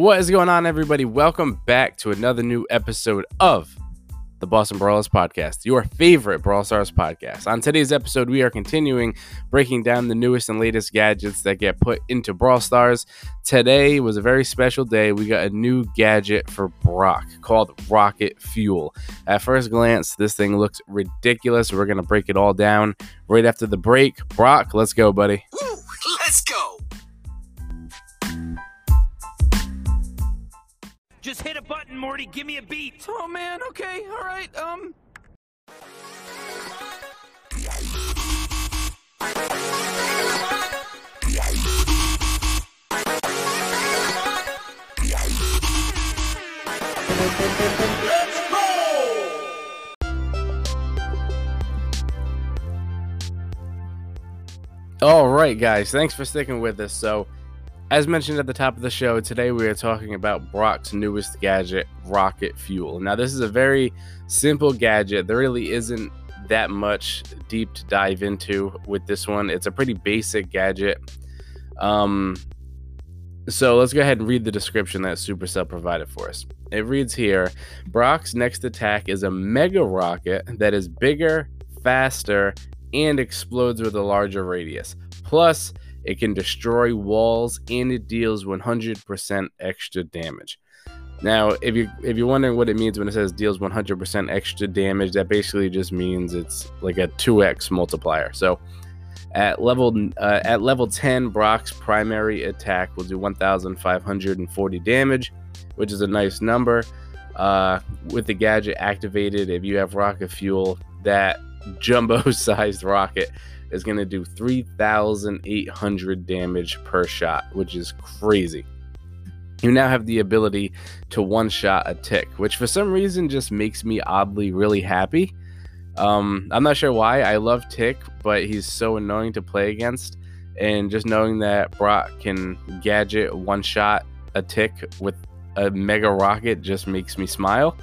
What is going on, everybody? Welcome back to another new episode of the Boston Brawlers Podcast, your favorite Brawl Stars podcast. On today's episode, we are continuing breaking down the newest and latest gadgets that get put into Brawl Stars. Today was a very special day. We got a new gadget for Brock called Rocket Fuel. At first glance, this thing looks ridiculous. We're going to break it all down right after the break. Brock, let's go, buddy. Woo, let's go. Just hit a button, Morty. Give me a beat. Oh man, okay, all right. Um. All right, guys, thanks for sticking with us. So, as mentioned at the top of the show, today we are talking about Brock's newest gadget, Rocket Fuel. Now, this is a very simple gadget. There really isn't that much deep to dive into with this one. It's a pretty basic gadget. Um, so let's go ahead and read the description that Supercell provided for us. It reads here Brock's next attack is a mega rocket that is bigger, faster, and explodes with a larger radius. Plus, it can destroy walls and it deals 100% extra damage. Now, if you if you're wondering what it means when it says deals 100% extra damage, that basically just means it's like a 2x multiplier. So, at level uh, at level 10, Brock's primary attack will do 1,540 damage, which is a nice number. Uh, with the gadget activated, if you have rocket fuel, that jumbo-sized rocket is going to do 3,800 damage per shot, which is crazy. You now have the ability to one shot a tick, which for some reason just makes me oddly really happy. Um, I'm not sure why. I love Tick, but he's so annoying to play against. And just knowing that Brock can gadget one shot a tick with a mega rocket just makes me smile.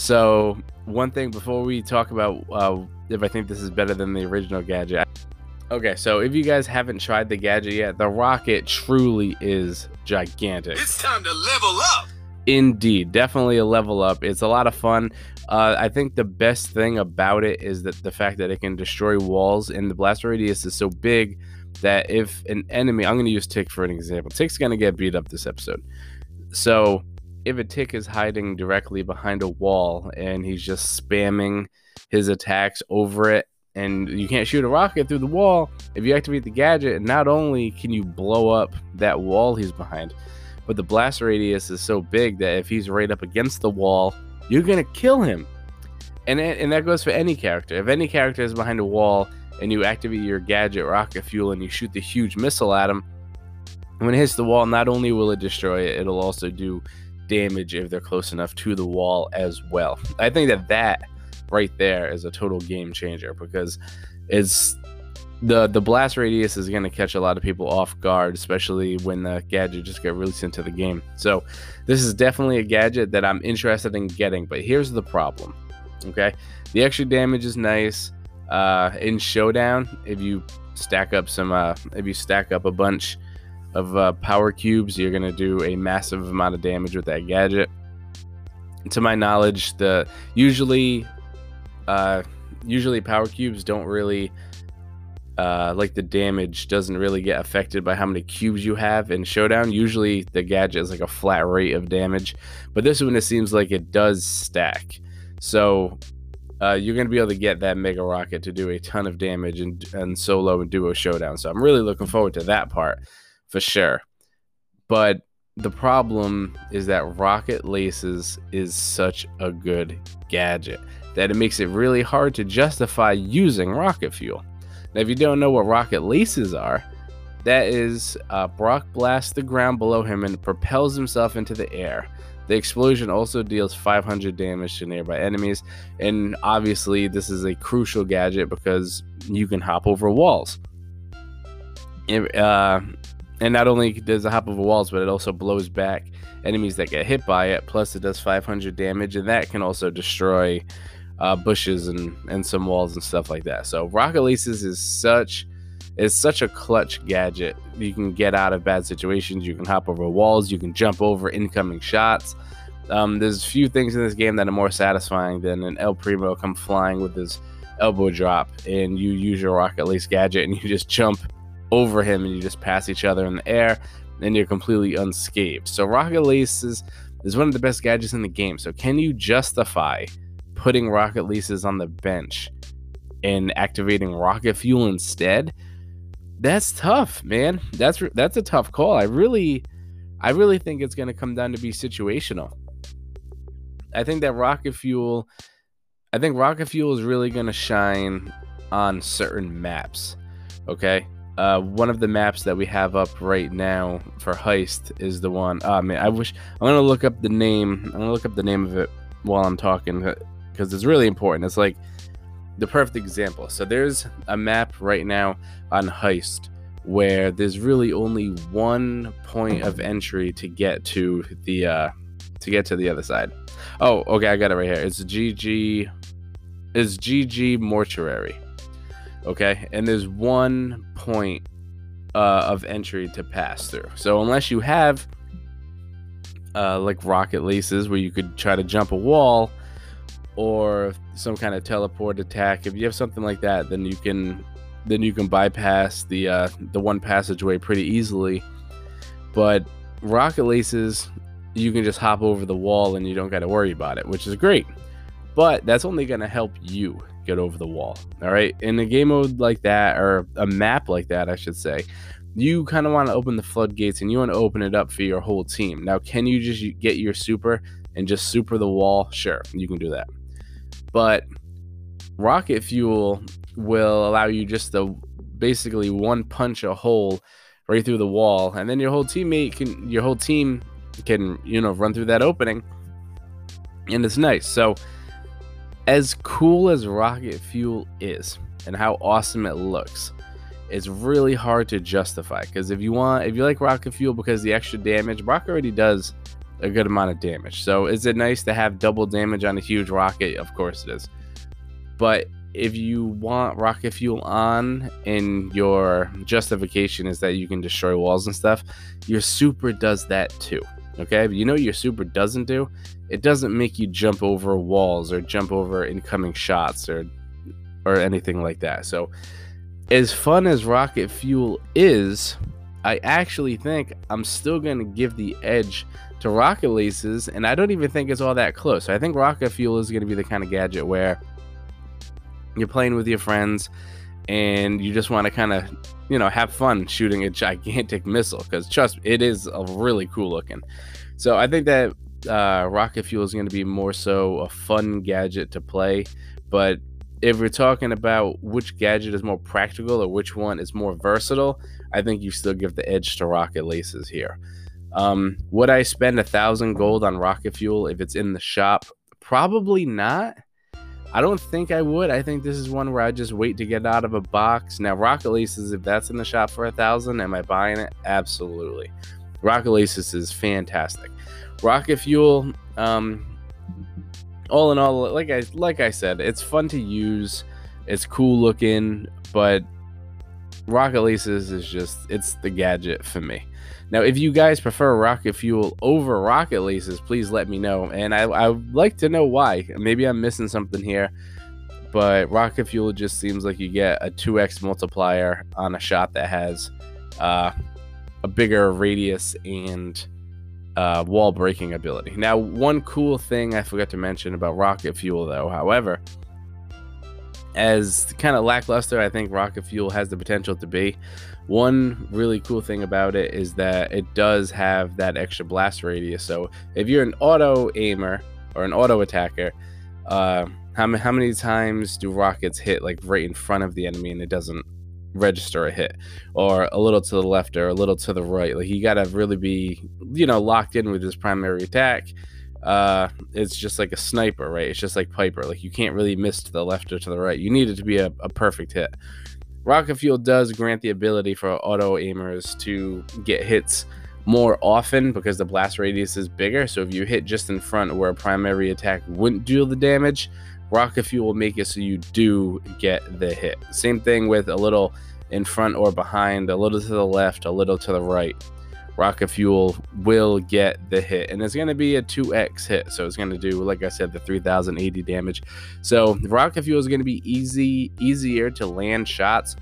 So, one thing before we talk about uh, if I think this is better than the original gadget. Okay, so if you guys haven't tried the gadget yet, the rocket truly is gigantic. It's time to level up. Indeed, definitely a level up. It's a lot of fun. Uh, I think the best thing about it is that the fact that it can destroy walls, and the blast radius is so big that if an enemy, I'm going to use Tick for an example. Tick's going to get beat up this episode. So if a Tick is hiding directly behind a wall and he's just spamming his attacks over it, and you can't shoot a rocket through the wall, if you activate the gadget, not only can you blow up that wall he's behind, but the blast radius is so big that if he's right up against the wall, you're gonna kill him. And and that goes for any character. If any character is behind a wall and you activate your gadget rocket fuel and you shoot the huge missile at him, when it hits the wall, not only will it destroy it, it'll also do damage if they're close enough to the wall as well. I think that that right there is a total game changer because it's the the blast radius is going to catch a lot of people off guard, especially when the gadget just got released into the game. So this is definitely a gadget that I'm interested in getting. But here's the problem. Okay, the extra damage is nice. Uh, in showdown, if you stack up some, uh, if you stack up a bunch of uh, power cubes, you're gonna do a massive amount of damage with that gadget. To my knowledge, the usually, uh, usually power cubes don't really uh, like the damage doesn't really get affected by how many cubes you have in showdown. Usually the gadget is like a flat rate of damage but this one it seems like it does stack. So uh, you're going to be able to get that mega rocket to do a ton of damage in, in solo and duo showdown. So i'm really looking forward to that part for sure but the problem is that rocket laces is such a good gadget that it makes it really hard to justify using rocket fuel now, if you don't know what rocket laces are, that is uh, Brock blasts the ground below him and propels himself into the air. The explosion also deals 500 damage to nearby enemies, and obviously, this is a crucial gadget because you can hop over walls. It, uh, and not only does it hop over walls, but it also blows back enemies that get hit by it. Plus, it does 500 damage, and that can also destroy uh, bushes and, and some walls and stuff like that. So Rocket Laces is such It's such a clutch gadget. You can get out of bad situations. You can hop over walls. You can jump over incoming shots. Um, there's few things in this game that are more satisfying than an El Primo come flying with his elbow drop, and you use your Rocket Lace gadget and you just jump over him and you just pass each other in the air, and you're completely unscathed. So Rocket Lace is, is one of the best gadgets in the game. So can you justify putting Rocket Laces on the bench and activating Rocket Fuel instead? That's tough, man. That's that's a tough call. I really, I really think it's going to come down to be situational. I think that rocket fuel, I think rocket fuel is really going to shine on certain maps. Okay. Uh, one of the maps that we have up right now for heist is the one. Oh man, I wish I'm gonna look up the name. I'm gonna look up the name of it while I'm talking because it's really important. It's like the perfect example. So there's a map right now on heist where there's really only one point of entry to get to the uh, to get to the other side. Oh, okay, I got it right here. It's GG It's GG mortuary. Okay, and there's one point uh, of entry to pass through. So unless you have uh, like rocket laces where you could try to jump a wall or some kind of teleport attack, if you have something like that, then you can then you can bypass the uh, the one passageway pretty easily. But rocket laces you can just hop over the wall and you don't got to worry about it, which is great. But that's only going to help you get over the wall. All right. In a game mode like that, or a map like that, I should say, you kind of want to open the floodgates and you want to open it up for your whole team. Now, can you just get your super and just super the wall? Sure, you can do that. But rocket fuel will allow you just to basically one punch a hole right through the wall, and then your whole teammate can, your whole team can you know run through that opening and it's nice so as cool as rocket fuel is and how awesome it looks it's really hard to justify. Because if you want if you like rocket fuel because the extra damage Brock already does a good amount of damage. So is it nice to have double damage on a huge rocket? Of course it is. But if you want rocket fuel on and your justification is that you can destroy walls and stuff your super does that too Okay, but you know your super doesn't do? It doesn't make you jump over walls or jump over incoming shots or or anything like that. So as fun as rocket fuel is, I actually think I'm still going to give the edge to rocket laces and I don't even think it's all that close. I think rocket fuel is going to be the kind of gadget where you're playing with your friends and you just want to kind of you know have fun shooting a gigantic missile because trust me, it is a really cool looking. So i think that uh, rocket fuel is going to be more so a fun gadget to play but if we're talking about which gadget is more practical or which one is more versatile i think you still give the edge to rocket laces here. Um, would i spend a thousand gold on rocket fuel if it's in the shop? Probably not I don't think I would. I think this is one where I just wait to get out of a box. Now, Rocket Laces, if that's in the shop for a thousand, am I buying it? Absolutely. Rocket Laces is fantastic. Rocket Fuel, um, all in all, like I like I said, it's fun to use. It's cool looking, but Rocket Laces is just it's the gadget for me. Now, if you guys prefer rocket fuel over rocket laces, please let me know. And I, I would like to know why. Maybe I'm missing something here. But rocket fuel just seems like you get a 2x multiplier on a shot that has uh, a bigger radius and uh, wall breaking ability. Now, one cool thing I forgot to mention about rocket fuel, though, however, as kind of lackluster, I think rocket fuel has the potential to be. One really cool thing about it is that it does have that extra blast radius. So if you're an auto aimer or an auto attacker, uh, how, how many times do rockets hit like right in front of the enemy and it doesn't register a hit? Or a little to the left or a little to the right? Like you got to really be you know locked in with his primary attack. Uh it's just like a sniper right? It's just like piper. Like you can't really miss to the left or to the right. You need it to be a, a perfect hit Rocket Fuel does grant the ability for auto aimers to get hits more often because the blast radius is bigger. So if you hit just in front where a primary attack wouldn't do the damage, Rocket Fuel will make it so you do get the hit. Same thing with a little in front or behind, a little to the left, a little to the right, rocket fuel will get the hit and it's going to be a 2x hit. So it's going to do like i said the 3080 damage. So rocket fuel is going to be easy easier to land shots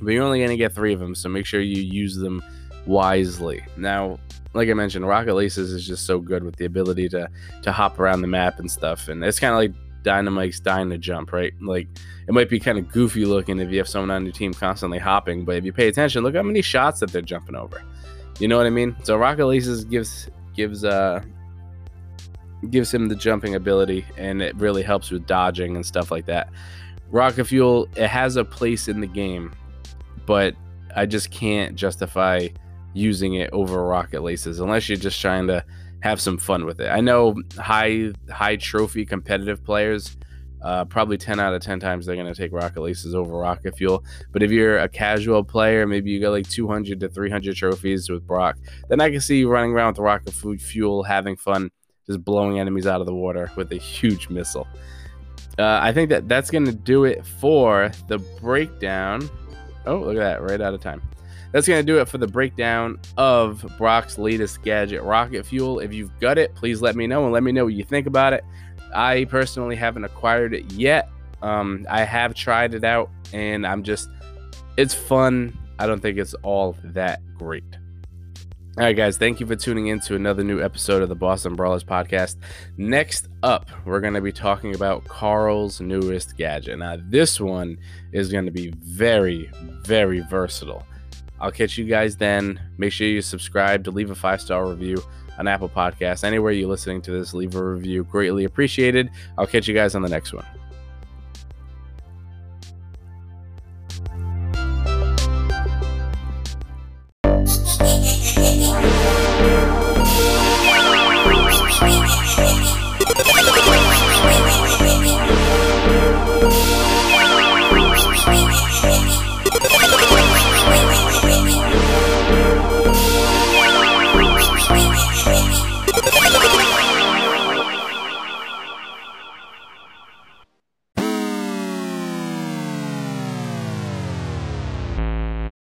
but you're only going to get three of them so make sure you use them wisely. Now like i mentioned rocket laces is just so good with the ability to to hop around the map and stuff and it's kind of like Dynamike's to jump right? Like it might be kind of goofy looking if you have someone on your team constantly hopping but if you pay attention look how many shots that they're jumping over you know what I mean? So Rocket Laces gives gives uh gives him the jumping ability and it really helps with dodging and stuff like that. Rocket Fuel, it has a place in the game, but I just can't justify using it over Rocket Laces unless you're just trying to have some fun with it. I know high high trophy competitive players uh, probably 10 out of 10 times they're going to take rocket laces over rocket fuel but if you're a casual player maybe you got like 200 to 300 trophies with brock then i can see you running around with rocket food fuel having fun just blowing enemies out of the water with a huge missile uh, i think that that's going to do it for the breakdown oh look at that right out of time that's going to do it for the breakdown of Brock's latest gadget, Rocket Fuel. If you've got it, please let me know and let me know what you think about it. I personally haven't acquired it yet. Um, I have tried it out and I'm just, it's fun. I don't think it's all that great. All right, guys, thank you for tuning in to another new episode of the Boston Brawlers podcast. Next up, we're going to be talking about Carl's newest gadget. Now, this one is going to be very, very versatile. I'll catch you guys then. Make sure you subscribe to leave a five star review on Apple Podcasts. Anywhere you're listening to this, leave a review. Greatly appreciated. I'll catch you guys on the next one.